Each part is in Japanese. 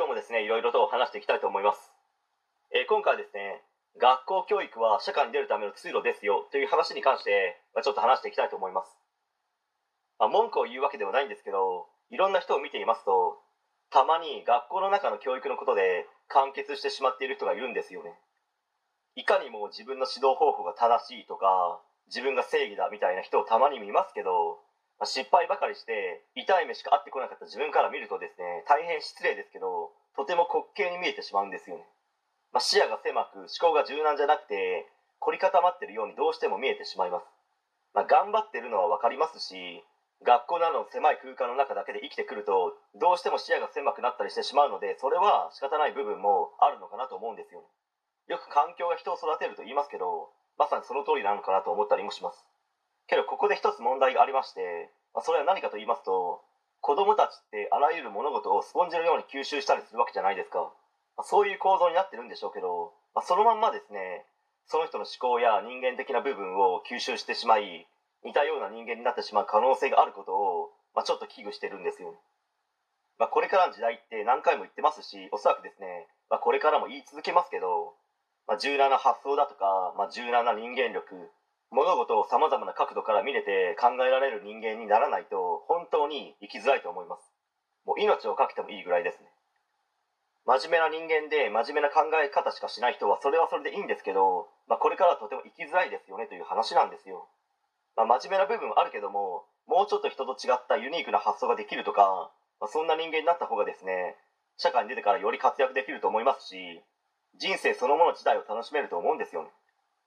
今日もですねいろいろと話していきたいと思います、えー今回はですね学校教育は社会に出るための通路ですよという話に関して、まあ、ちょっと話していきたいと思います、まあ、文句を言うわけではないんですけどいろんな人を見ていますとたまに学校の中の教育のことで完結してしまっている人がいるんですよね。いかにも自分の指導方法が正しいとか自分が正義だみたいな人をたまに見ますけど失敗ばかりして痛い目しか合ってこなかった自分から見るとですね大変失礼ですけどとても滑稽に見えてしまうんですよね、まあ、視野が狭く思考が柔軟じゃなくて凝り固まってるようにどうしても見えてしまいます、まあ、頑張ってるのは分かりますし学校などの狭い空間の中だけで生きてくるとどうしても視野が狭くなったりしてしまうのでそれは仕方ない部分もあるのかなと思うんですよね。よく環境が人を育てると言いますけどまさにその通りなのかなと思ったりもします。けどここで一つ問題がありまして、ま、それは何かと言いますと子供たちってあらゆる物事をスポンジのように吸収したりするわけじゃないですか、まそういう構造になってるんでしょうけど、まあそのまんまですねその人の思考や人間的な部分を吸収してしまい似たような人間になってしまう可能性があることを、まあ、ちょっと危惧してるんですよ、まあ、これからの時代って何回も言ってますしおそらくですね、まあ、これからも言い続けますけど、まあ、柔軟な発想だとか、まあ、柔軟な人間力物事をさまざまな角度から見れて考えられる人間にならないと本当に生きづらいと思います。もう命を懸けてもいいぐらいですね。真面目な人間で真面目な考え方しかしない人はそれはそれでいいんですけど、まあ、これからはとても生きづらいですよねという話なんですよ、まあ、真面目な部分はあるけどももうちょっと人と違ったユニークな発想ができるとか、まあ、そんな人間になった方がですね社会に出てからより活躍できると思いますし人生そのもの自体を楽しめると思うんですよね、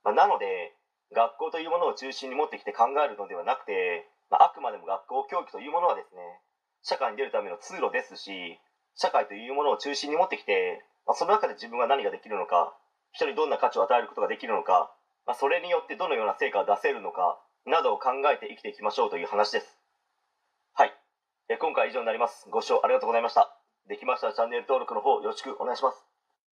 まあ、なので学校というものを中心に持ってきて考えるのではなくて、まあ、あくまでも学校教育というものはですね社会に出るための通路ですし社会というものを中心に持ってきて、まあ、その中で自分が何ができるのか人にどんな価値を与えることができるのか、まあ、それによってどのような成果を出せるのかなどを考えて生きていきましょうという話です。はい。え今回以上になります。ご視聴ありがとうございました。できましたらチャンネル登録の方よろしくお願いします。